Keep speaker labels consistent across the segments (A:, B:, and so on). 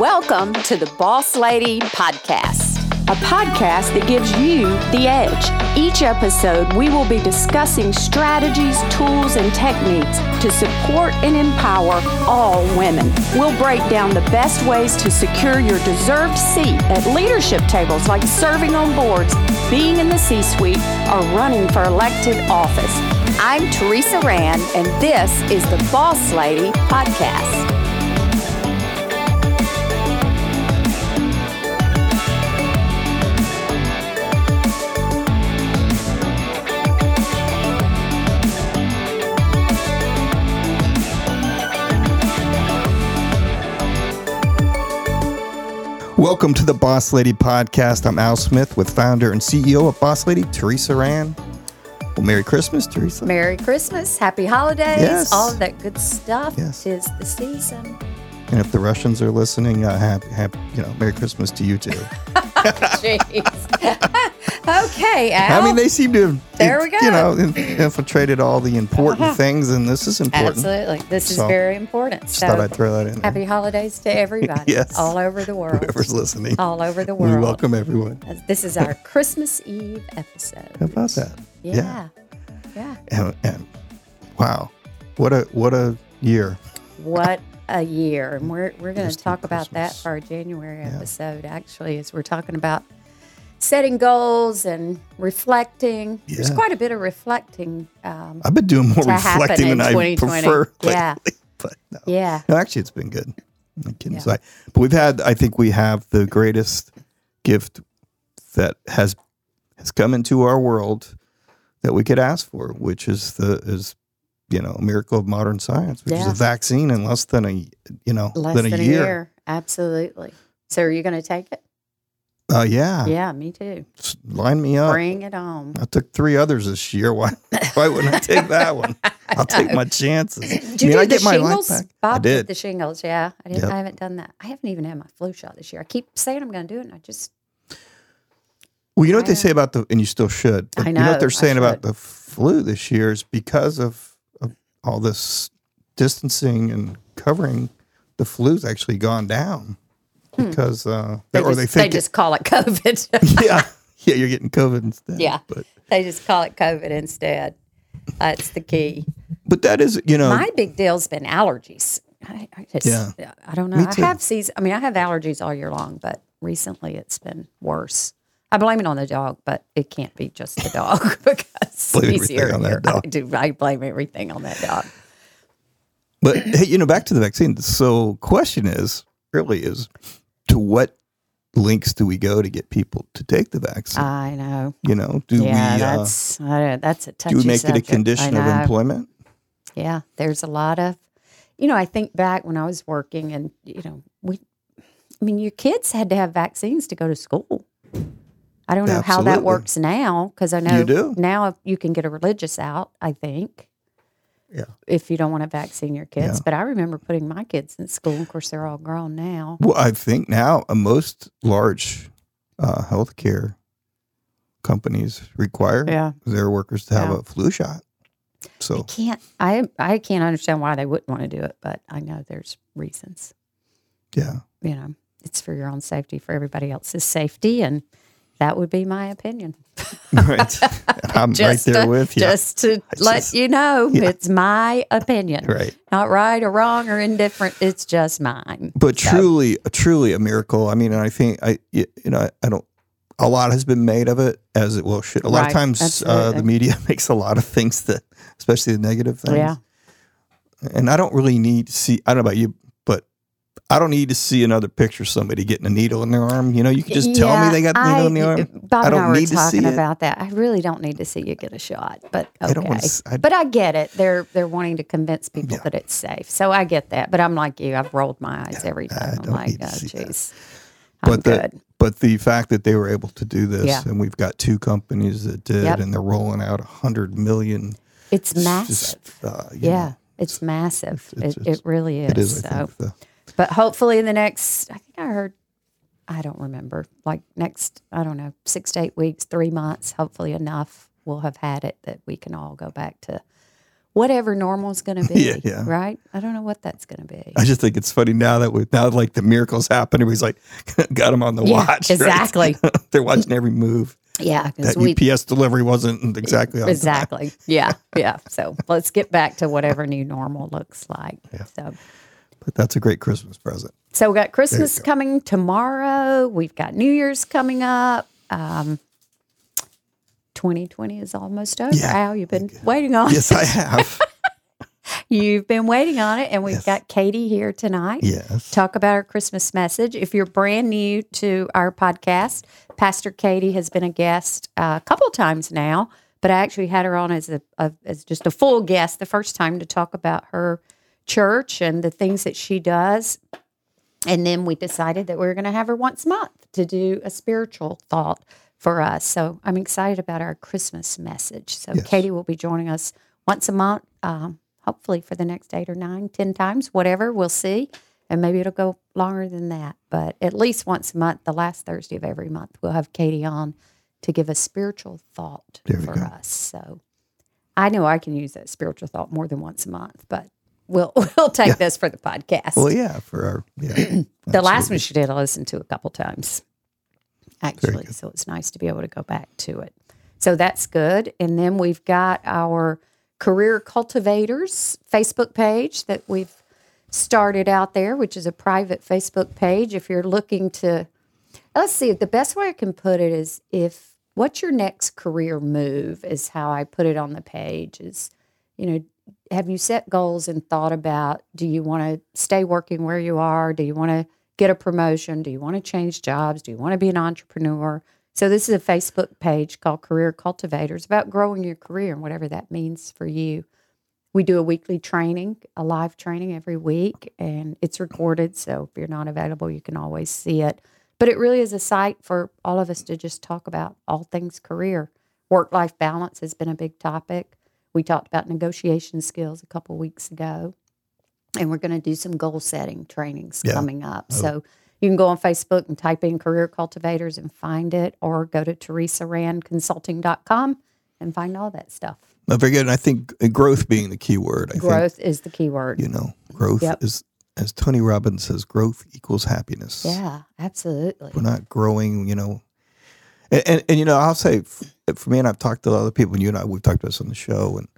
A: Welcome to the Boss Lady Podcast, a podcast that gives you the edge. Each episode, we will be discussing strategies, tools, and techniques to support and empower all women. We'll break down the best ways to secure your deserved seat at leadership tables like serving on boards, being in the C suite, or running for elected office. I'm Teresa Rand, and this is the Boss Lady Podcast.
B: Welcome to the Boss Lady Podcast. I'm Al Smith with founder and CEO of Boss Lady, Teresa Rand. Well, Merry Christmas, Teresa.
A: Merry Christmas, Happy Holidays,
B: Yes.
A: all of that good stuff.
B: Yes.
A: Tis the season.
B: And if the Russians are listening, uh, happy, happy, you know, Merry Christmas to you too.
A: Jeez. okay, Al.
B: I mean, they seem to have,
A: There we go.
B: you know, in- infiltrated all the important things, and this is important.
A: Absolutely. This is very important.
B: Just
A: So,
B: thought I'd throw that in. there.
A: happy holidays to everybody
B: Yes.
A: all over the world.
B: Whoever's listening,
A: All over the world.
B: we welcome everyone.
A: This is our Christmas Eve episode.
B: How about that?
A: Yeah. Yeah.
B: And, and wow, what a what a year.
A: What a year. And we're, we're going to talk about that for our January episode, actually, as we're talking about setting goals and reflecting. There's quite a bit of reflecting. Um,
B: I've been doing more reflecting
A: in
B: than I
A: 2020.
B: prefer.
A: Yeah.
B: lately, but no.
A: yeah.
B: No, actually, it's been good. I'm kidding
A: Yeah.
B: aside. But we've had, I think we have the greatest gift that has has come into our world that we could ask for, which is the is you know a miracle of modern science, which is a vaccine in less than a you know
A: Less
B: than,
A: than,
B: a year.
A: Absolutely. So are you going to take it?
B: Uh, yeah,
A: Yeah, me too.
B: Line me up.
A: Bring it on.
B: I took three others this year. Why why wouldn't I take that one? I'll take my chances.
A: Did you
B: I
A: do the
B: get my life
A: shingles? Bob
B: I did.
A: the shingles. Yeah, I didn't.
B: Yep.
A: I haven't done that. I haven't even had my flu shot this year. I keep saying I'm going to do it, and I just
B: Well, you know what they say about the, and you still should.
A: I
B: You know
A: know,
B: what they're saying about the flu this year is because of all this distancing and covering, the flu's actually gone down because, uh,
A: Hmm. they,
B: or
A: just,
B: they
A: they
B: think, it-
A: just call it COVID.
B: yeah, yeah, you're getting COVID instead.
A: Yeah.
B: but
A: they just call it COVID instead. That's the key.
B: but that is, you know,
A: My big deal's been allergies. I, I just,
B: Yeah.
A: I don't know. I have season. I mean, I have allergies all year long, but recently it's been worse. I blame it on the dog, but it can't be just the dog because
B: Blame
A: he's here.
B: on
A: here. I do. I blame everything on that dog.
B: but hey, you know, back to the vaccine. So, question is really is to what links do we go to get people to take the vaccine?
A: I know.
B: you know, do
A: yeah,
B: we uh,
A: that's I, that's a touchy
B: do we make
A: subject.
B: it a condition of employment?
A: Yeah, there's a lot of, you know, I think back when I was working, and you know, we, I mean, your kids had to have vaccines to go to school. I don't know how that works now because I know
B: You do.
A: now you can get a religious out. I think.
B: Yeah.
A: If you don't want to vaccine your kids,
B: Yeah.
A: but I remember putting my kids in school. Of course, they're all grown now.
B: Well, I think now uh, most large uh, healthcare companies require
A: Yeah.
B: their workers to have
A: Yeah.
B: a flu shot. So
A: Can't I? I can't understand why they wouldn't want to do it, but I know there's reasons.
B: yeah,
A: you know, it's for your own safety, for everybody else's safety, and that would be my opinion.
B: right. I'm right there
A: to,
B: with you.
A: Just to let you know,
B: yeah.
A: it's my opinion.
B: right.
A: Not right or wrong or indifferent. It's just mine.
B: But
A: So-
B: truly, truly a miracle. I mean, and I think I you know, I don't. A lot has been made of it, as it will should. A lot
A: Right,
B: of times, uh, the media makes a lot of things that, especially the negative things.
A: Yeah.
B: And I don't really need to see. I don't know about you, I don't need to see another picture of somebody getting a needle in their arm. You know, you can just tell me they got the needle in the arm.
A: Bob
B: I
A: and
B: don't
A: I
B: need to see
A: talking
B: it.
A: about that. I really don't need to see you get a shot, but okay.
B: I to. I,
A: but I get it. They're they're wanting to convince people
B: Yeah.
A: that it's safe. So I get that. But I'm like you. I've rolled my eyes every time. I'm
B: don't
A: like, oh, jeez.
B: But the
A: good.
B: but the fact that they were able to do this,
A: Yeah.
B: and we've got two companies that did,
A: Yep.
B: and they're rolling out a hundred million.
A: It's
B: It's
A: massive.
B: just, uh,
A: Yeah,
B: know,
A: it's massive.
B: it's-
A: it,
B: it's-
A: it really is.
B: it is.
A: so, but hopefully in the next, I think I heard, I don't remember, like next, I don't know, six to eight weeks, three months, hopefully enough, we'll have had it that we can all go back to whatever normal is going to be.
B: Yeah, yeah.
A: Right? I don't know what that's going to be.
B: I just think it's funny now that we now like the miracles happen. Everybody's like got them on the
A: Yeah,
B: watch. right?
A: exactly.
B: They're watching every move.
A: Yeah,
B: That
A: we
B: UPS delivery wasn't exactly
A: exactly. Yeah, yeah. So let's get back to whatever new normal looks like.
B: Yeah.
A: So.
B: But that's a great Christmas present.
A: So we got Christmas
B: go.
A: coming tomorrow. We've got New Year's coming up. Um, 2020 is almost over.
B: Yeah.
A: Al, you've been waiting on.
B: Yes, I have.
A: You've been waiting on it, and we've
B: Yes.
A: got Katy here tonight.
B: yes.
A: Talk about our Christmas message. If you're brand new to our podcast, Pastor Katy has been a guest uh, a couple times now, but I actually had her on as a, a as just a full guest the first time to talk about her church and the things that she does. And then we decided that we were going to have her once a month to do a spiritual thought for us. So I'm excited about our Christmas message. So
B: Yes.
A: Katy will be joining us once a month, um, hopefully for the next eight or nine, ten times, whatever. We'll see. And maybe it'll go longer than that. But at least once a month, the last Thursday of every month, we'll have Katy on to give a spiritual thought for
B: go.
A: us. So I know I can use that spiritual thought more than once a month, but we'll we'll take this for the podcast.
B: Well, yeah, for our yeah.
A: The last one she did, I listened to a couple times, actually. So it's nice to be able to go back to it. So that's good. And then we've got our Career Cultivators Facebook page that we've started out there, which is a private Facebook page. If you're looking to, let's see, the best way I can put it is if what's your next career move, is how I put it on the page, is, you know, have you set goals and thought about do you want to stay working where you are? Do you want to get a promotion? Do you want to change jobs? Do you want to be an entrepreneur? So this is a Facebook page called Career Cultivators about growing your career and whatever that means for you. We do a weekly training, a live training every week, and it's recorded. So if you're not available, you can always see it. But it really is a site for all of us to just talk about all things career. Work life balance has been a big topic. We talked about negotiation skills a couple weeks ago, and we're going to do some goal setting trainings
B: Yeah.
A: coming up. Oh. So you can go on Facebook and type in career cultivators and find it, or go to teresarandconsulting.com and find all that stuff.
B: No, very good. And I think growth being the key word. I think
A: Growth is the key word.
B: you know growth
A: Yep.
B: is as Tony Robbins says, growth equals happiness.
A: Yeah, absolutely.
B: we're not growing, you know. And, and, and, you know, I'll say for me, and I've talked to other people, and you and I, we've talked about this on the show. And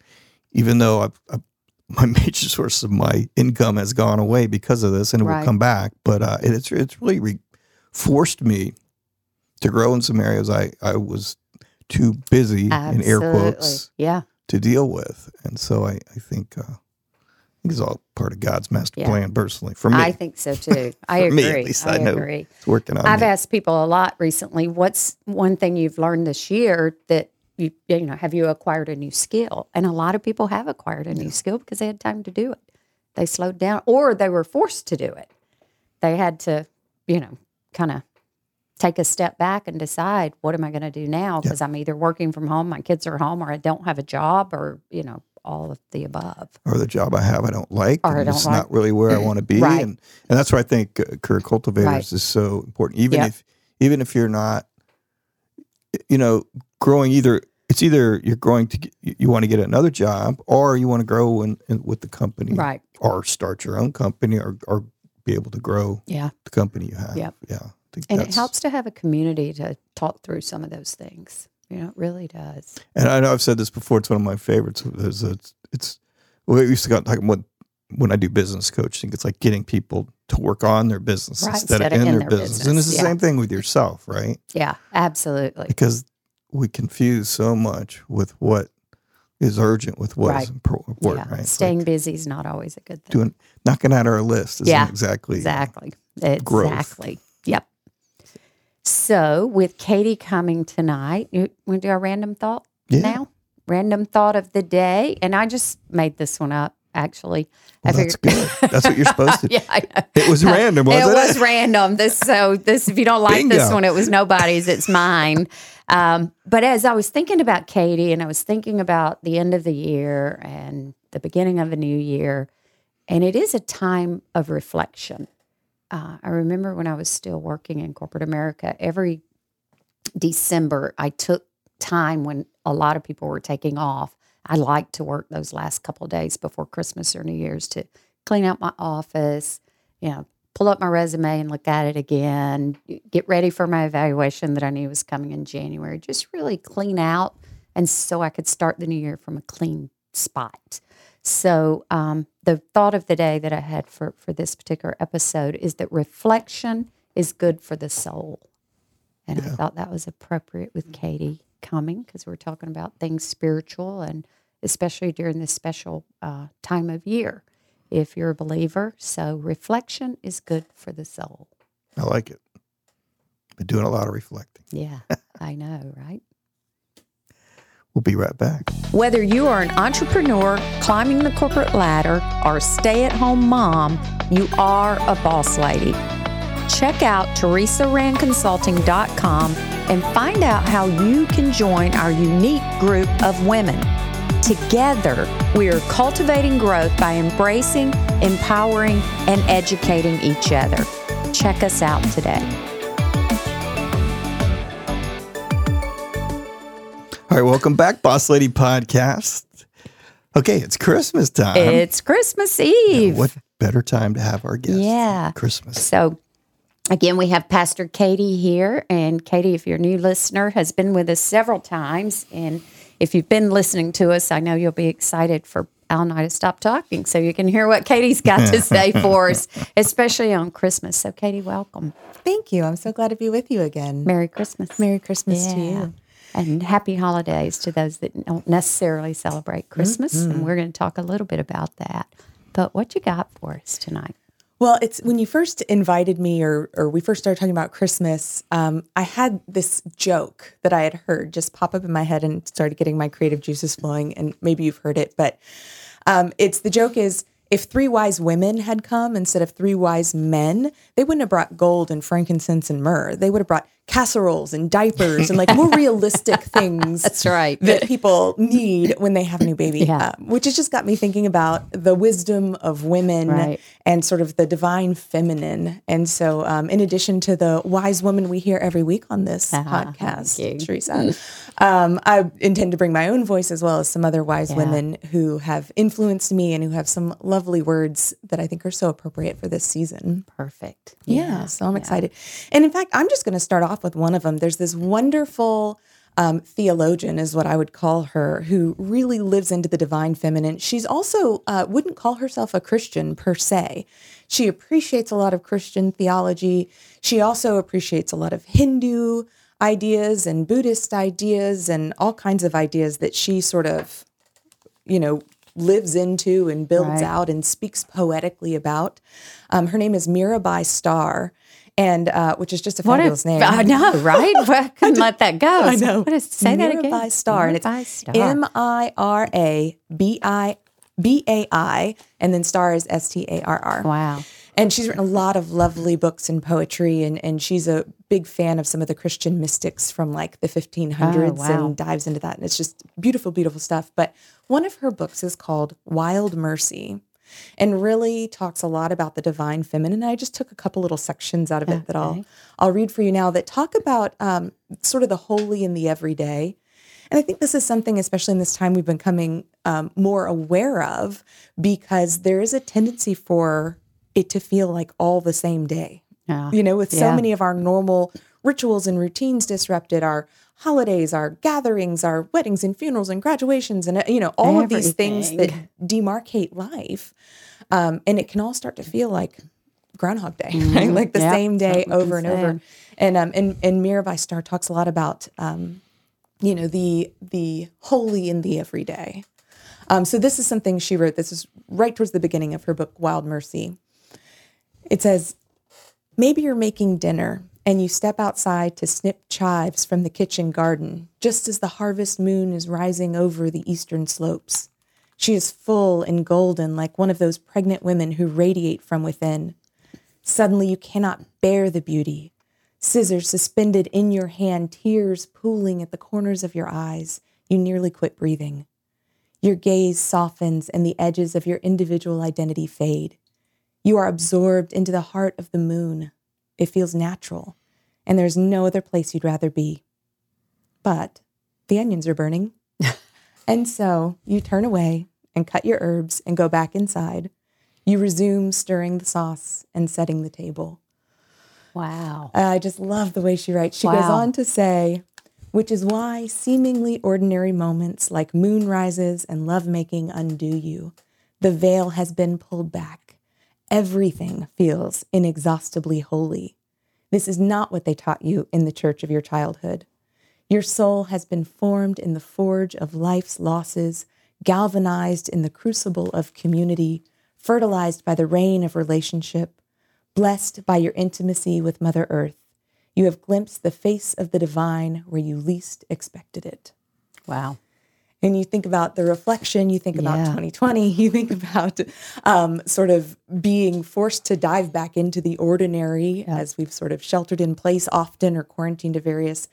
B: even though I've, I've, my major source of my income has gone away because of this, and it
A: Right.
B: will come back, but uh, it, it's it's really re- forced me to grow in some areas I, I was too busy in air quotes
A: Yeah,
B: to deal with. And so I, I think uh, I think it's all part of God's master
A: Yeah.
B: plan, personally, for me.
A: I think so too. I agree.
B: at least
A: I,
B: I know
A: agree.
B: it's working on
A: I've
B: me.
A: asked people a lot recently, what's one thing you've learned this year that you you know, have you acquired a new skill? And a lot of people have acquired a new skill because they had time to do it. They slowed down or they were forced to do it. They had to, you know, kind of take a step back and decide what am I going to do now because I'm either working from home, my kids are home or I don't have a job or, you know, all of the above.
B: or the job I have I don't like,
A: Or I don't
B: it's
A: like.
B: not really where I want to be,
A: Right.
B: and and that's why I think uh, career cultivators
A: Right.
B: is so important. Even
A: Yep.
B: if even if you're not, you know, growing either it's either you're growing to get, you want to get another job, or you want to grow in, in with the company,
A: Right.
B: or start your own company, or or be able to grow
A: Yeah.
B: the company you have.
A: Yep.
B: Yeah,
A: And it helps to have a community to talk through some of those things. You know, it really does.
B: And I know I've said this before. It's one of my favorites. It's it's, it's we used to go talk when when I do business coaching. It's like getting people to work on their business
A: Right,
B: instead,
A: instead
B: of in, their,
A: their
B: business. And it's the
A: yeah.
B: same thing with yourself, right?
A: Yeah, absolutely.
B: Because we confuse so much with what is urgent with what is
A: Right.
B: important,
A: yeah,
B: right?
A: Staying
B: like
A: busy is not always a good thing.
B: doing knocking out our list isn't
A: Yeah,
B: exactly
A: exactly.
B: growth.
A: Exactly. So, with Katy coming tonight, you want to do our random thought
B: Yeah.
A: now? Random thought of the day, and I just made this one up. Actually,
B: Well, that's good. That's what you're supposed to.
A: yeah.
B: It was random, wasn't
A: it
B: it?
A: was random. This so this if you don't like this one, it was nobody's. It's mine. Um, but as I was thinking about Katy, and I was thinking about the end of the year and the beginning of a new year, and it is a time of reflection. Uh, I remember when I was still working in corporate America, every December I took time when a lot of people were taking off. I like to work those last couple of days before Christmas or New Year's to clean out my office, you know, pull up my resume and look at it again, get ready for my evaluation that I knew was coming in January. Just really clean out, and so I could start the new year from a clean spot. So, um, the thought of the day that I had for, for this particular episode is that reflection is good for the soul. And I thought that was appropriate with Katy coming because we're talking about things spiritual and especially during this special uh, time of year if you're a believer. So, reflection is good for the soul.
B: I like it. Been doing a lot of reflecting.
A: Yeah, I know, right?
B: We'll be right back.
A: Whether you are an entrepreneur climbing the corporate ladder or a stay at home mom, you are a boss lady. Check out teresarandconsulting.com and find out how you can join our unique group of women. Together, we are cultivating growth by embracing, empowering, and educating each other. Check us out today.
B: All right, welcome back, Boss Lady Podcast. Okay, it's Christmas time.
A: It's Christmas Eve.
B: what better time to have our guests?
A: Yeah.
B: Christmas.
A: So, again, we have Pastor Katy here. And Katy, if you're a new listener, has been with us several times. And if you've been listening to us, I know you'll be excited for Al and I to stop talking so you can hear what Katy's got to say for us, especially on Christmas. So, Katy, welcome.
C: Thank you. I'm so glad to be with you again.
A: Merry Christmas.
C: Merry Christmas to you.
A: And happy holidays to those that don't necessarily celebrate Christmas. And we're going to talk a little bit about that. But what you got for us tonight?
C: Well, it's when you first invited me, or or we first started talking about Christmas. Um, I had this joke that I had heard just pop up in my head and started getting my creative juices flowing. And maybe you've heard it, but um, it's the joke is if three wise women had come instead of three wise men, they wouldn't have brought gold and frankincense and myrrh. They would have brought casseroles and diapers and like more realistic things.
A: That's right.
C: that people need when they have a new baby,
A: Yeah.
C: um, which has just got me thinking about the wisdom of women
A: Right.
C: and sort of the divine feminine. And so, um, in addition to the wise woman we hear every week on this
A: Ah,
C: podcast. Teresa, um, I intend to bring my own voice as well as some other wise
A: Yeah.
C: women who have influenced me and who have some lovely words that I think are so appropriate for this season.
A: Perfect.
C: Yeah, so I'm excited. And in fact, I'm just going to start off with one of them. There's this wonderful um, theologian, is what I would call her, who really lives into the divine feminine. She's also uh, wouldn't call herself a Christian per se. She appreciates a lot of Christian theology. She also appreciates a lot of Hindu ideas and Buddhist ideas and all kinds of ideas that she sort of you know, lives into and builds
A: Right.
C: out and speaks poetically about. Um, her name is Mirabai Starr, and uh, which is just a
A: What a,
C: fabulous name.
A: I know, right? I couldn't let that go.
C: I know.
A: What is, say that again.
C: Mirabai Starr, and
A: Mirabai
C: it's
A: Starr.
C: M I R A B I B A I, and then Starr is S T A R R.
A: Wow.
C: And she's written a lot of lovely books and poetry, and, and she's a big fan of some of the Christian mystics from like the 1500s
A: Oh, wow.
C: and dives into that. And it's just beautiful, beautiful stuff. But one of her books is called Wild Mercy and really talks a lot about the divine feminine. I just took a couple little sections out of it that I'll, I'll read for you now that talk about um, sort of the holy and the everyday. And I think this is something, especially in this time, we've been coming um, more aware of because there is a tendency for it to feel like all the same day.
A: Yeah.
C: You know, with so
A: Yeah.
C: many of our normal rituals and routines disrupted, our holidays, our gatherings, our weddings and funerals and graduations, and uh, you know, all of these things that demarcate life. Um, and it can all start to feel like Groundhog Day, right? Like the
A: Mm-hmm.
C: Same day over and over. And um, and and Mirabai Starr talks a lot about um, you know the the holy in the everyday. Um, so this is something she wrote. This is right towards the beginning of her book, Wild Mercy. It says, maybe you're making dinner and you step outside to snip chives from the kitchen garden just as the harvest moon is rising over the eastern slopes. She is full and golden like one of those pregnant women who radiate from within. Suddenly you cannot bear the beauty. Scissors suspended in your hand, tears pooling at the corners of your eyes. You nearly quit breathing. Your gaze softens and the edges of your individual identity fade. You are absorbed into the heart of the moon. It feels natural, and there's no other place you'd rather be. But the onions are burning. And so you turn away and cut your herbs and go back inside. You resume stirring the sauce and setting the table.
A: Wow.
C: Uh, I just love the way she writes. She goes on to say, which is why seemingly ordinary moments like moon rises and lovemaking undo you. The veil has been pulled back. Everything feels inexhaustibly holy. This is not what they taught you in the church of your childhood. Your soul has been formed in the forge of life's losses, galvanized in the crucible of community, fertilized by the rain of relationship, blessed by your intimacy with Mother Earth. You have glimpsed the face of the divine where you least expected it.
A: Wow.
C: And you think about the reflection, you think about
A: Yeah.
C: 2020, you think about um, sort of being forced to dive back into the ordinary as we've sort of sheltered in place often or quarantined to various.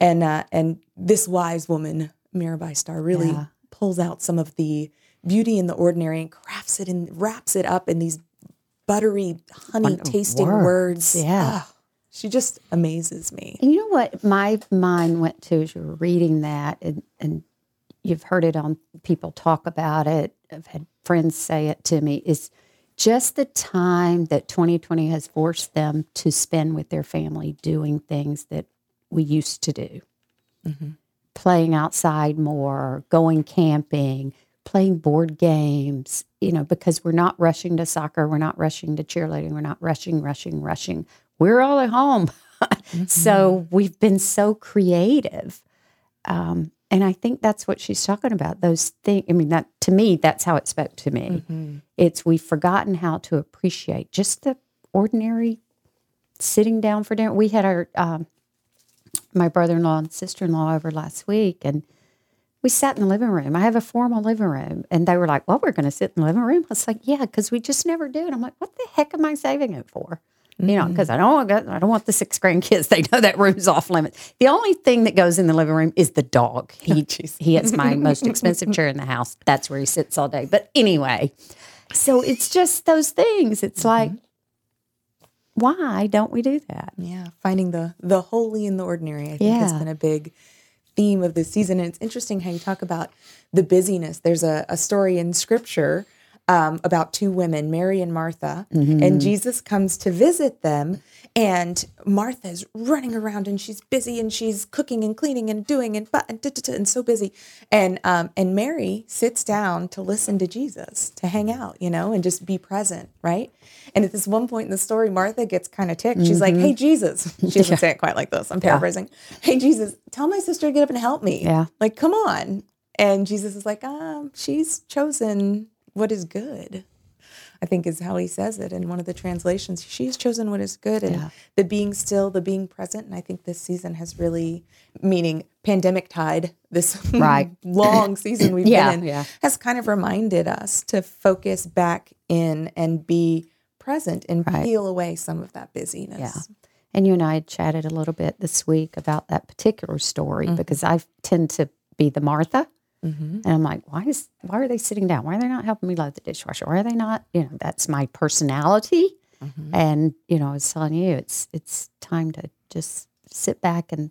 C: And, uh, and this wise woman, Mirabai Starr, really
A: Yeah.
C: pulls out some of the beauty in the ordinary and crafts it and wraps it up in these buttery, honey tasting words.
A: words, yeah.
C: Ah, she just amazes me.
A: And you know what my mind went to as you were reading that, and, and you've heard it on people talk about it. I've had friends say it to me. Is just the time that 2020 has forced them to spend with their family doing things that we used to do, playing outside more, going camping, playing board games. You know, because we're not rushing to soccer, we're not rushing to cheerleading, we're not rushing, rushing, rushing. We're all at home. So we've been so creative. Um, and I think that's what she's talking about. Those things, I mean, that to me, that's how it spoke to me. It's we've forgotten how to appreciate just the ordinary sitting down for dinner. We had our, um, my brother in law and sister in law over last week, and we sat in the living room. I have a formal living room, and they were like, "Well, we're going to sit in the living room." I was like, "Yeah," because we just never do. And I'm like, "What the heck am I saving it for?" You know, mm. because I don't want I don't want the six grandkids. They know that room's off limits. The only thing that goes in the living room is the dog. He oh, he has my most expensive chair in the house. That's where he sits all day. But anyway, so it's just those things. It's mm-hmm. like, why don't we do that?
C: Yeah, finding the the holy in the ordinary, I think, has been a big theme of this season. And it's interesting how you talk about the busyness. There's a, a story in scripture um, about two women, Mary and Martha, and Jesus comes to visit them. And Martha is running around and she's busy and she's cooking and cleaning and doing and but and, and so busy. And um, and Mary sits down to listen to Jesus, to hang out, you know, and just be present, right? And at this one point in the story, Martha gets kind of ticked. She's like, "Hey Jesus," she doesn't say it quite like this. I'm paraphrasing. Hey Jesus, tell my sister to get up and help me.
A: Yeah.
C: like come on. And Jesus is like, um, she's chosen what is good. I think is how he says it in one of the translations. She's chosen what is good and
A: Yeah.
C: the being still, the being present. And I think this season has really, meaning pandemic tide, this
A: Right.
C: long season we've
A: Yeah,
C: been in,
A: yeah.
C: has kind of reminded us to focus back in and be present and
A: Right.
C: peel away some of that busyness.
A: Yeah. And you and I chatted a little bit this week about that particular story mm-hmm. because I tend to be the Martha. Mm-hmm. And I'm like, why is why are they sitting down? Why are they not helping me load the dishwasher? Why are they not? You know, that's my personality. Mm-hmm. And you know, I was telling you, it's it's time to just sit back and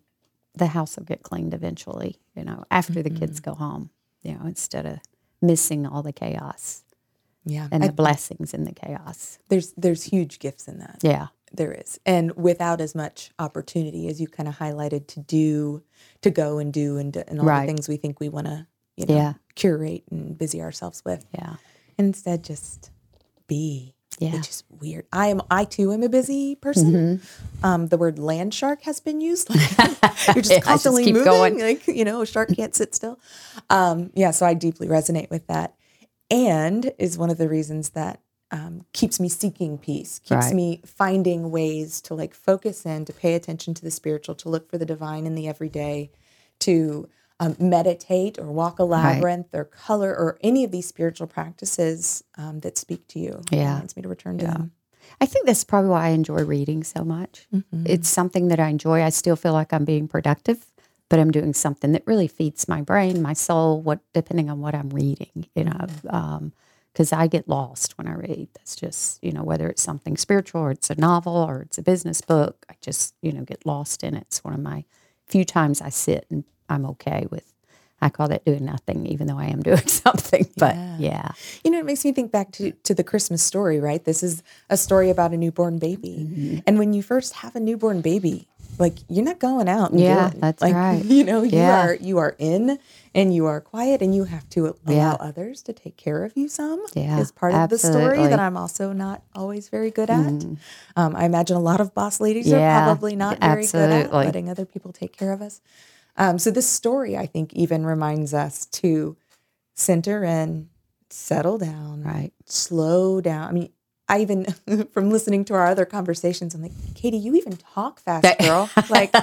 A: the house will get cleaned eventually. You know, after the kids mm-hmm. go home. You know, instead of missing all the chaos
C: Yeah.
A: and
C: I-
A: the blessings in the chaos.
C: there's there's huge gifts in that.
A: Yeah.
C: There is. And without as much opportunity as you kind of highlighted to do, to go and do and, and all
A: Right.
C: the things we think we want to, you know,
A: Yeah.
C: curate and busy ourselves with.
A: Yeah.
C: Instead just be.
A: Yeah.
C: It's just weird. I am I too am a busy person.
A: Mm-hmm.
C: Um, the word land shark has been used. Like you're just
A: just
C: constantly
A: keep
C: moving.
A: going.
C: Like, you know, a shark can't sit still. Um, yeah, so I deeply resonate with that. And is one of the reasons that um, keeps me seeking peace, keeps
A: Right.
C: me finding ways to like focus in, to pay attention to the spiritual, to look for the divine in the everyday, to um, meditate or walk a labyrinth or color or any of these spiritual practices um, that speak to you. It
A: Yeah.
C: reminds me to return to them.
A: I think that's probably why I enjoy reading so much. It's something that I enjoy. I still feel like I'm being productive, but I'm doing something that really feeds my brain, my soul, what depending on what I'm reading, you know. because I get lost when I read. That's just, you know, whether it's something spiritual or it's a novel or it's a business book, I just, you know, get lost in it. It's one of my few times I sit and I'm okay with I call that doing nothing, even though I am doing something. But
C: Yeah.
A: yeah,
C: You know, it makes me think back to, to the Christmas story, right? This is a story about a newborn baby.
A: Mm-hmm.
C: And when you first have a newborn baby, like you're not going out and
A: Yeah,
C: doing,
A: that's
C: like,
A: right.
C: You know, you
A: Yeah.
C: are you are in and you are quiet and you have to allow
A: Yeah.
C: others to take care of you some
A: Yeah,
C: is part of the story.
A: Mm.
C: that I'm also not always very good at. Um, I imagine a lot of boss ladies
A: Yeah,
C: are probably not very good at letting other people take care of us. Um, so this story, I think, even reminds us to center in, settle down,
A: right.
C: slow down. I mean, I even from listening to our other conversations, I'm like, Katy, you even talk fast, girl. like,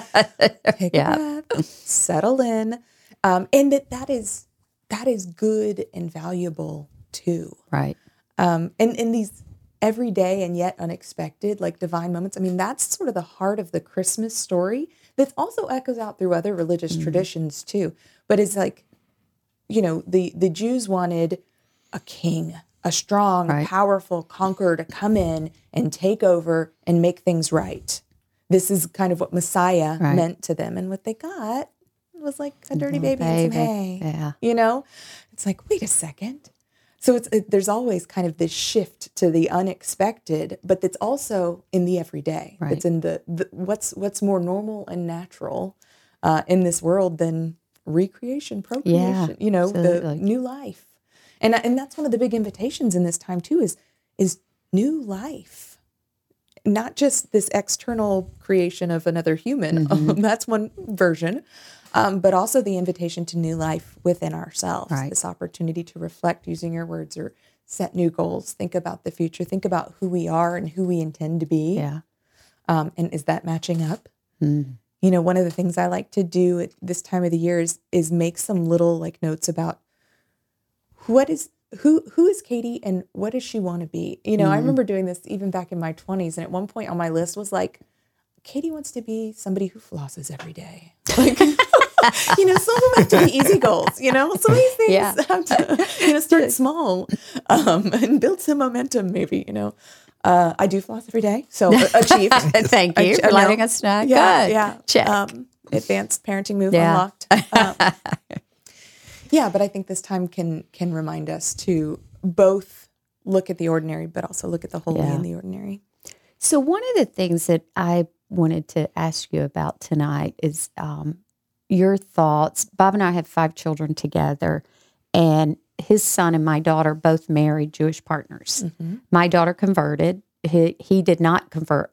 C: take
A: Yeah.
C: settle in, um, and that that is that is good and valuable too.
A: Right.
C: Um, and in these everyday and yet unexpected, like divine moments. I mean, that's sort of the heart of the Christmas story. That also echoes out through other religious
A: Mm-hmm.
C: traditions too. But it's like, you know, the the Jews wanted a king, a strong,
A: Right.
C: powerful conqueror to come in and take over and make things right. This is kind of what Messiah
A: Right.
C: meant to them, and what they got was like a dirty baby, and some hay.
A: Yeah.
C: You know, it's like, wait a second. So it's it, there's always kind of this shift to the unexpected, but it's also in the everyday.
A: Right.
C: It's in the, the what's what's more normal and natural uh, in this world than recreation, procreation. Yeah, you know, the new life, and and that's one of the big invitations in this time too. Is is new life, not just this external creation of another human.
A: Mm-hmm.
C: that's one version. Um, but also the invitation to new life within ourselves.
A: Right.
C: This opportunity to reflect using your words or set new goals, think about the future, think about who we are and who we intend to be.
A: Yeah.
C: Um, and is that matching up?
A: Mm.
C: You know, one of the things I like to do at this time of the year is is make some little like notes about what is who who is Katy and what does she want to be? You know, I remember doing this even back in my 20s and at one point on my list was like Katy wants to be somebody who flosses every day. Like you know, some of them have to be easy goals. You know, some of these things
A: Yeah.
C: have to, you know, start small um, and build some momentum. Maybe you know, uh, I do floss every day, so achieved.
A: Thank you
C: Ach-
A: for letting us know.
C: Yeah,
A: Good.
C: yeah.
A: Check.
C: Um, advanced parenting move
A: Yeah.
C: unlocked. Um, yeah, but I think this time can can remind us to both look at the ordinary, but also look at the holy
A: Yeah.
C: in the ordinary.
A: So one of the things that I wanted to ask you about tonight is um, your thoughts. Bob and I have five children together, and his son and my daughter both married Jewish partners. My daughter converted. He, he did not convert.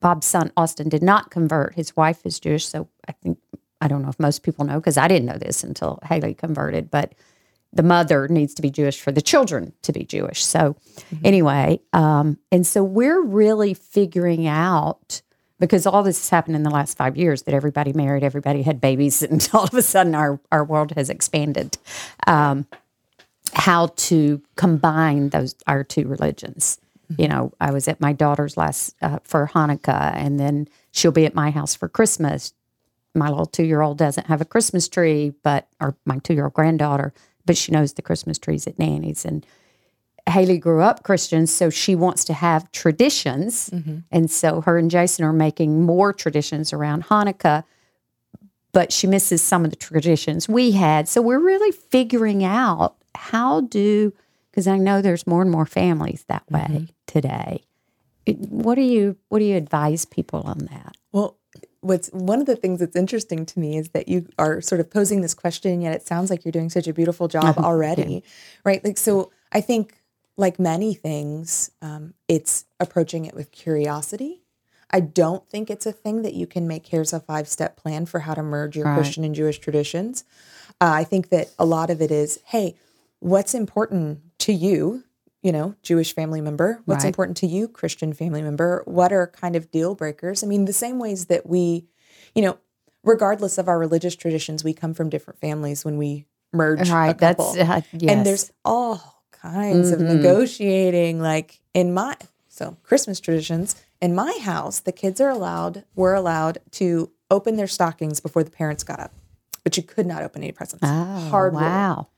A: Bob's son Austin did not convert. His wife is Jewish, so I think I don't know if most people know because I didn't know this until Haley converted, but the mother needs to be Jewish for the children to be Jewish. So, anyway, um, and so we're really figuring out because all this has happened in the last five years that everybody married, everybody had babies, and all of a sudden our, our world has expanded. Um, how to combine those our two religions. You know, I was at my daughter's last uh, for Hanukkah, and then she'll be at my house for Christmas my little two year old doesn't have a Christmas tree, but or my two year old granddaughter, but she knows the Christmas trees at Nanny's. And Haley grew up Christian, so she wants to have traditions. Mm-hmm. And so her and Jason are making more traditions around Hanukkah, but she misses some of the traditions we had. So we're really figuring out how do because I know there's more and more families that way mm-hmm. today. It- What do you what do you advise people on that?
C: Well, what's one of the things that's interesting to me is that you are sort of posing this question, yet it sounds like you're doing such a beautiful job already, right? Like, so I think, like many things, um, it's approaching it with curiosity. I don't think it's a thing that you can make. Here's a five step plan for how to merge your
A: Right.
C: Christian and Jewish traditions. Uh, I think that a lot of it is, hey, what's important to you? You know, Jewish family member. What's
A: Right.
C: important to you, Christian family member? What are kind of deal breakers? I mean, the same ways that we, you know, regardless of our religious traditions, we come from different families when we merge. a
A: Right, that's uh, yes.
C: And there's all kinds of
A: Mhm.
C: negotiating. Like in my so Christmas traditions in my house, the kids are allowed were allowed to open their stockings before the parents got up, but you could not open any presents.
A: oh,
C: Hard rule.
A: wow.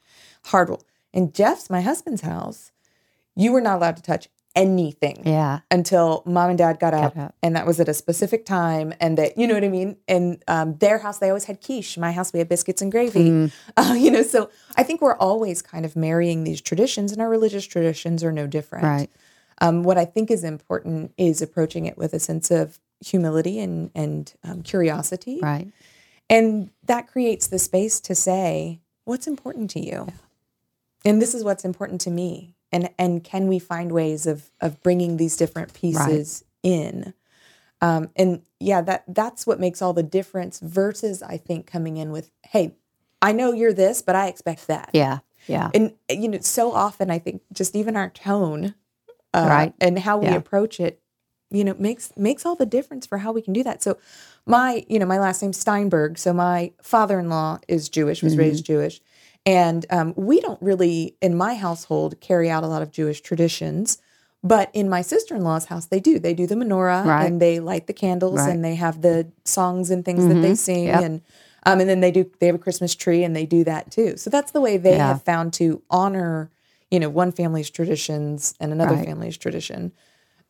C: Hard rule. In Jeff's, my husband's house, you were not allowed to touch anything
A: Yeah.
C: until mom and dad got up,
A: up.
C: and that was at a specific time and that you know what i mean and um, their house they always had quiche my house we had biscuits and gravy
A: Mm.
C: uh, you know so i think we're always kind of marrying these traditions and our religious traditions are no different
A: Right.
C: um, what i think is important is approaching it with a sense of humility and and um, curiosity
A: Right.
C: and that creates the space to say what's important to you and this is what's important to me and and can we find ways of of bringing these different pieces in um, and yeah that that's what makes all the difference versus i think coming in with hey i know you're this but i expect that
A: Yeah. Yeah.
C: and you know so often i think just even our tone uh,
A: Right.
C: and how we
A: Yeah.
C: approach it you know makes makes all the difference for how we can do that so my you know my last name's steinberg so my father-in-law is jewish was raised
A: Mm-hmm.
C: jewish and um, we don't really in my household carry out a lot of jewish traditions but in my sister-in-law's house they do they do the menorah
A: Right.
C: and they light the candles
A: Right.
C: and they have the songs and things that they sing
A: Yep.
C: and um, and then they do they have a christmas tree and they do that too so that's the way they
A: Yeah.
C: have found to honor you know one family's traditions and another
A: Right.
C: family's tradition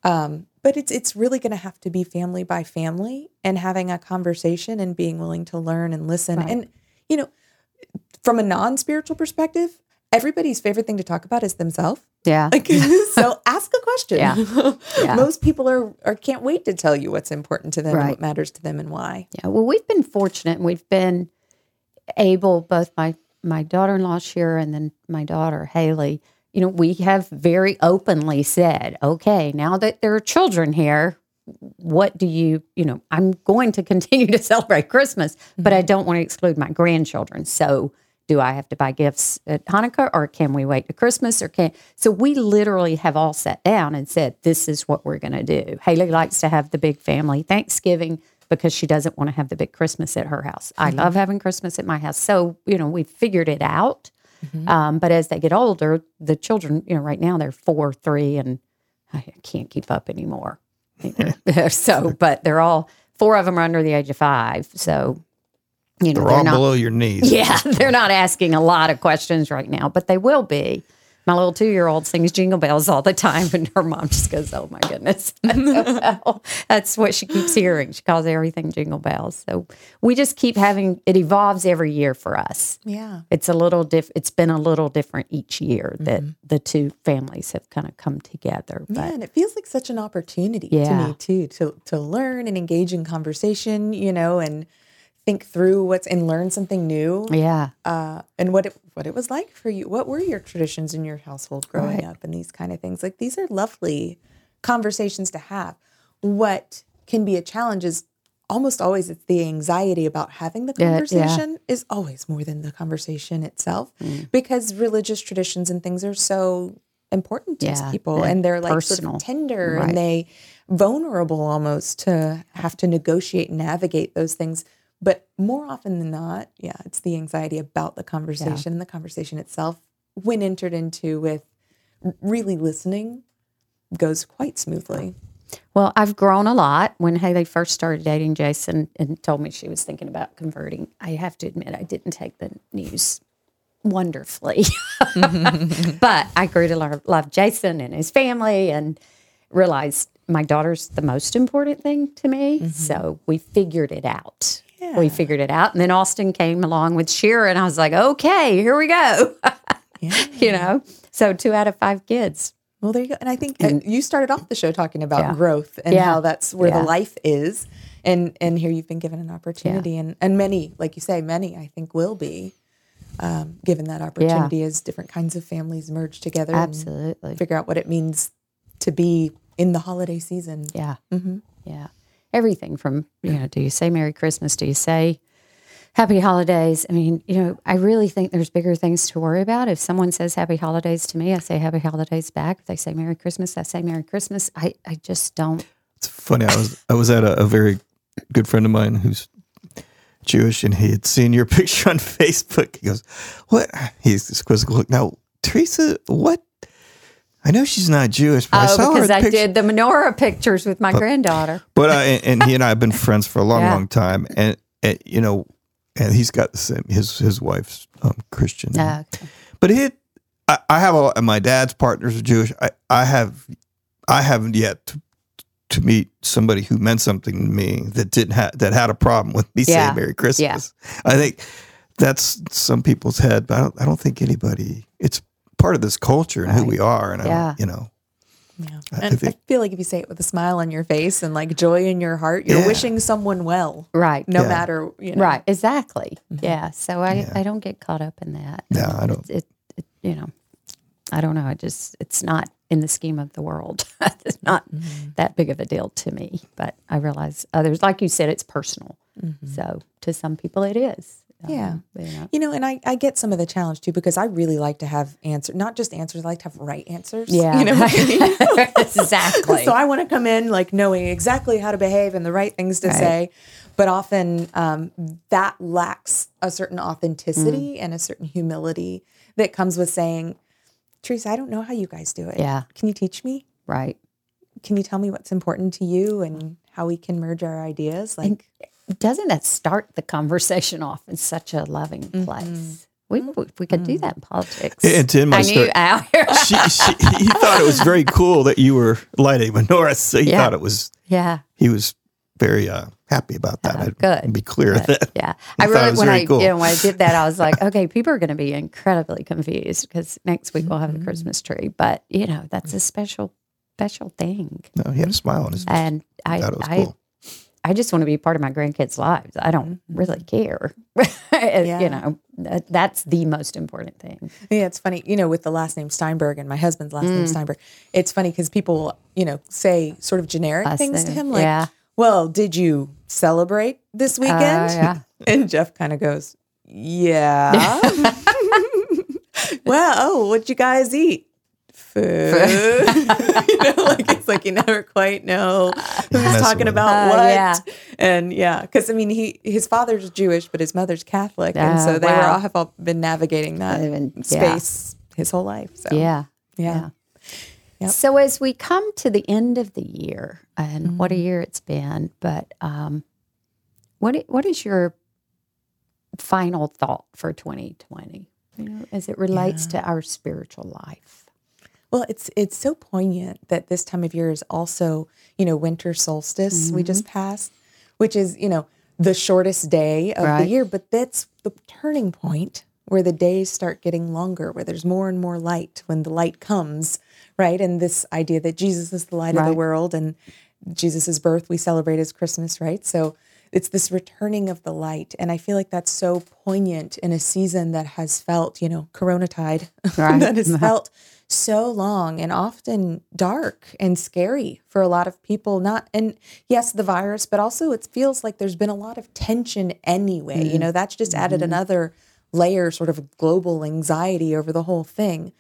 C: um, but it's it's really going to have to be family by family and having a conversation and being willing to learn and listen and you know from a non-spiritual perspective everybody's favorite thing to talk about is themselves
A: Yeah.
C: like, so ask a question
A: Yeah. Yeah.
C: most people are, are can't wait to tell you what's important to them and what matters to them and why
A: Yeah, well, we've been fortunate. and We've been able, both my my daughter-in-law Shira and then my daughter Haley. You know, we have very openly said, okay, now that there are children here, what do you, you know, I'm going to continue to celebrate Christmas, but I mm-hmm. don't want to exclude my grandchildren. So, do I have to buy gifts at Hanukkah or can we wait to Christmas or can so we literally have all sat down and said this is what we're going to do. Haley likes to have the big family Thanksgiving because she doesn't want to have the big Christmas at her house. I love having Christmas at my house. So, you know, we figured it out. Um, but as they get older, the children, you know, right now they're four, three, and I can't keep up anymore. so, but they're all four of them are under the age of five. So, you know,
B: They're
A: they're
B: all
A: not,
B: below your knees.
A: yeah, they're not asking a lot of questions right now, but they will be. My little two year old sings jingle bells all the time, and her mom just goes, Oh my goodness. That's what she keeps hearing. She calls everything jingle bells. So we just keep having it evolves every year for us.
C: yeah
A: It's a little diff it's been a little different each year that
C: Mm-hmm.
A: the two families have kind of come together. But
C: Yeah, and it feels like such an opportunity to me too to to learn and engage in conversation, you know, and think through what's and learn something new.
A: yeah.
C: Uh, and what it what it was like for you. What were your traditions in your household growing
A: Right.
C: up, and these kind of things. Like these are lovely conversations to have. What can be a challenge is almost always it's the anxiety about having the
A: Yeah, yeah.
C: conversation is always more than the conversation itself
A: Mm.
C: because religious traditions and things are so important to
A: Yeah,
C: people
A: yeah,
C: and they're like sort of tender
A: Right.
C: and they vulnerable almost to have to negotiate and navigate those things but more often than not yeah it's the anxiety about the conversation and the conversation itself when entered into with really listening goes quite smoothly
A: Well, I've grown a lot. When Haley first started dating Jason and told me she was thinking about converting, I have to admit I didn't take the news wonderfully. but I grew to love, love Jason and his family and realized my daughter's the most important thing to me. Mm-hmm. So we figured it out. We figured it out. And then Austin came along with Shira, and I was like, okay, here we go.
C: yeah
A: you know? So two out of five kids.
C: well there you go and i think uh, you started off the show talking about
A: Yeah.
C: growth and
A: Yeah.
C: how that's where
A: Yeah.
C: the life is and and here you've been given an opportunity and and many like you say many i think will be um, given that opportunity as different kinds of families merge together
A: Absolutely.
C: and figure out what it means to be in the holiday season
A: Yeah. Yeah. Everything from, you know, do you say Merry Christmas? Do you say Happy Holidays? I mean, you know, I really think there's bigger things to worry about. If someone says Happy Holidays to me, I say Happy Holidays back. If they say Merry Christmas, I say Merry Christmas. I, I just don't.
B: It's funny. I was I was at a, a very good friend of mine who's Jewish, and he had seen your picture on Facebook. He goes, "What?" He's this quizzical look. Now, Teresa, what? I know she's not Jewish, but I saw her.
A: Oh, because
B: her
A: I
B: picture.
A: did the menorah pictures with my granddaughter.
B: But I, and he and I have been friends for a long,
A: Yeah.
B: long time, and, and you know, and he's got the same. His his wife's um, Christian,
A: Uh,
B: but he, I, I have a, my dad's partners are Jewish. I, I have, I haven't yet to, to meet somebody who meant something to me that didn't have that had a problem with me
A: Yeah.
B: saying Merry Christmas. I think that's some people's head, but I don't, I don't think anybody. It's part of this culture and who we are, and I
A: Yeah.
B: don't, you know,
C: Yeah.
B: I
C: And I
B: think-
C: feel like if you say it with a smile on your face and like joy in your heart, you're
B: Yeah.
C: wishing someone well,
A: Right.
C: no
B: Yeah.
C: matter, you know.
A: Right. Exactly. Mm-hmm. Yeah. So I,
B: Yeah.
A: I don't get caught up in that.
B: No, I don't.
A: It, it, you know, I don't know. I just, it's not in the scheme of the world. it's not mm-hmm. that big of a deal to me. But I realize others, like you said, it's personal. Mm-hmm. So to some people, it is.
C: Yeah.
A: Um, you know.
C: And I, I get some of the challenge too because I really like to have answers, not just answers, I like to have right answers.
A: Yeah.
C: You know what I mean?
A: exactly.
C: So I want to come in like knowing exactly how to behave and the right things to
A: Right.
C: say. But often um, that lacks a certain authenticity
A: Mm.
C: and a certain humility that comes with saying, Teresa, I don't know how you guys do it.
A: Yeah.
C: Can you teach me?
A: right.
C: Can you tell me what's important to you and how we can merge our ideas? Like,
A: Doesn't that start the conversation off in such a loving mm-hmm. place? We, we, we could do mm-hmm. that in politics.
B: And Tim, I
A: I knew
B: start-
A: out here.
B: she, she, he thought it was very cool that you were lighting menorahs. So he
A: Yeah.
B: thought it was.
A: yeah.
B: He was very uh, happy about that.
A: Oh,
B: I'd. Be clear that.
A: Yeah,
B: I
A: I
B: thought it
A: really
B: was
A: when
B: very
A: I
B: cool.
A: you know when I did that, I was like, okay, people are going to be incredibly confused because next week we'll have the mm-hmm. Christmas tree, but you know that's a special special thing,
B: No, he had a smile on his face.
A: and I
B: thought it was
A: I
B: cool.
A: I just want to be part of my grandkids' lives. I don't really care,
C: Yeah.
A: you know. That, that's the most important thing.
C: Yeah, it's funny, you know, with the last name Steinberg and my husband's last
A: Mm.
C: name Steinberg. It's funny because people, you know, say sort of generic
A: Last
C: things to him, like,
A: yeah.
C: "Well, did you celebrate this weekend?"
A: yeah.
C: and Jeff kind of goes, "Yeah." well, oh, what'd you guys eat? Food. you know, like it's like you never quite know who's talking
B: with
C: about
A: Uh,
C: what.
A: yeah.
C: And yeah, because I mean, he his father's Jewish, but his mother's Catholic, and
A: Oh,
C: so they were all have all been navigating that
A: They've been- yeah.
C: space his whole life. So
A: Yeah.
C: yeah. Yep.
A: So as we come to the end of the year, and what a
C: Mm-hmm.
A: year it's been, but um, what what is your final thought for 2020? You know, as it relates to our spiritual life.
C: Well, it's it's so poignant that this time of year is also, you know, winter solstice we just
A: Mm-hmm.
C: passed, which is, you know, the shortest day of the year, but that's the turning point where the days start getting longer, where there's more and more light when the light comes, right? And this idea that Jesus is the light of the world and Jesus' birth we celebrate as Christmas, right? So it's this returning of the light. And I feel like that's so poignant in a season that has felt, you know, corona tide,
A: Right.
C: that has felt so long and often dark and scary for a lot of people. Not, and yes, the virus, but also it feels like there's been a lot of tension anyway. You know, that's just added another layer sort of global anxiety over the whole thing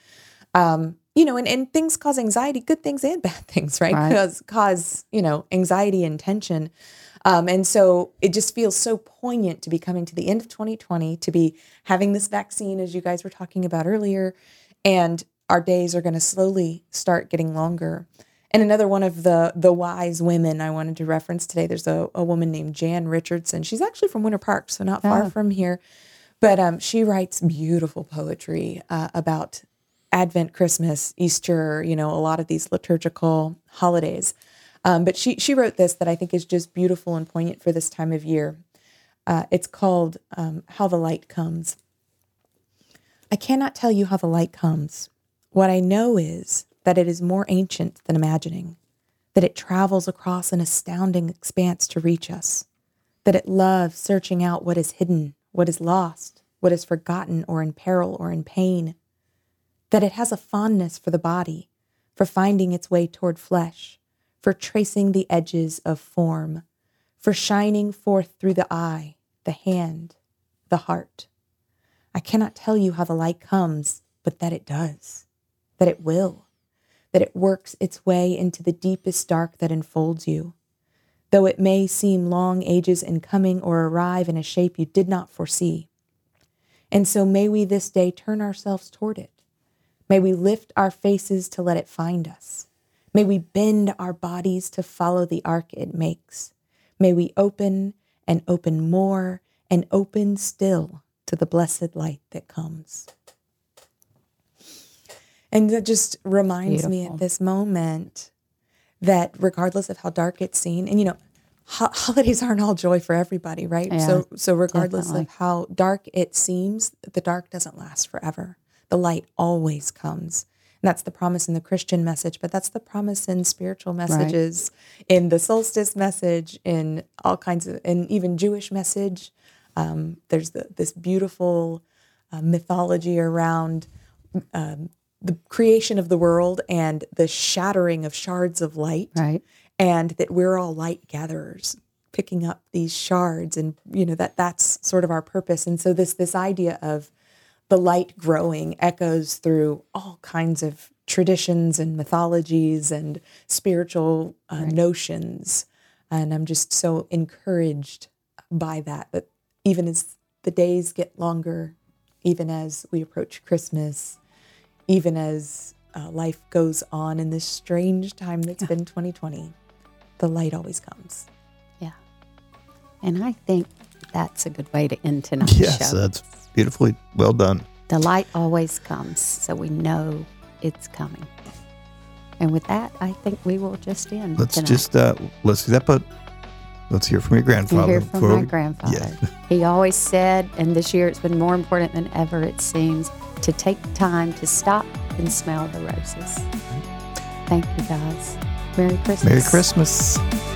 C: um, you know, and, and things cause anxiety, good things and bad things, right?
A: Right.
C: Cause cause, you know, anxiety and tension. Um, and so it just feels so poignant to be coming to the end of 2020, to be having this vaccine, as you guys were talking about earlier, and our days are going to slowly start getting longer. And another one of the the wise women I wanted to reference today, there's a, a woman named Jan Richardson. She's actually from Winter Park, so not far from here. But um, she writes beautiful poetry uh, about Advent, Christmas, Easter, you know, a lot of these liturgical holidays. Um, but she she wrote this that I think is just beautiful and poignant for this time of year. Uh, it's called um, "How the Light Comes." I cannot tell you how the light comes. What I know is that it is more ancient than imagining, that it travels across an astounding expanse to reach us, that it loves searching out what is hidden, what is lost, what is forgotten or in peril or in pain, that it has a fondness for the body, for finding its way toward flesh, for tracing the edges of form, for shining forth through the eye, the hand, the heart. I cannot tell you how the light comes, but that it does, that it will, that it works its way into the deepest dark that enfolds you. Though it may seem long ages in coming or arrive in a shape you did not foresee. And so may we this day turn ourselves toward it. May we lift our faces to let it find us. May we bend our bodies to follow the arc it makes. May we open and open more and open still to the blessed light that comes. And that just reminds me at this moment that regardless of how dark it's seen, and you know, ho- holidays aren't all joy for everybody, right?
A: Yeah,
C: so, so regardless
A: definitely.
C: of how dark it seems, the dark doesn't last forever. The light always comes. And that's the promise in the Christian message, but that's the promise in spiritual messages, in the solstice message, in all kinds of, and even Jewish message. Um, there's the, this beautiful uh, mythology around um, the creation of the world and the shattering of shards of light.
A: Right.
C: and that we're all light gatherers picking up these shards and you know that that's sort of our purpose. And so this this idea of the light growing echoes through all kinds of traditions and mythologies and spiritual uh, notions. And i'm just so encouraged by that that even as the days get longer even as we approach christmas even as uh, life goes on in this strange time that's been 2020 the light always comes
A: Yeah. And I think that's a good way to end tonight's
B: Yes,
A: show.
B: that's beautifully well done.
A: The light always comes, so we know it's coming. And with that, I think we will just end.
B: Let's
A: tonight.
B: just uh let's do that, but let's hear from your
A: You
B: grandfather.
A: hear from my
B: we-
A: grandfather.
B: Yeah.
A: He always said, and this year it's been more important than ever, it seems, to take time to stop and smell the roses. Mm-hmm. Thank you, guys. Merry Christmas.
B: Merry Christmas.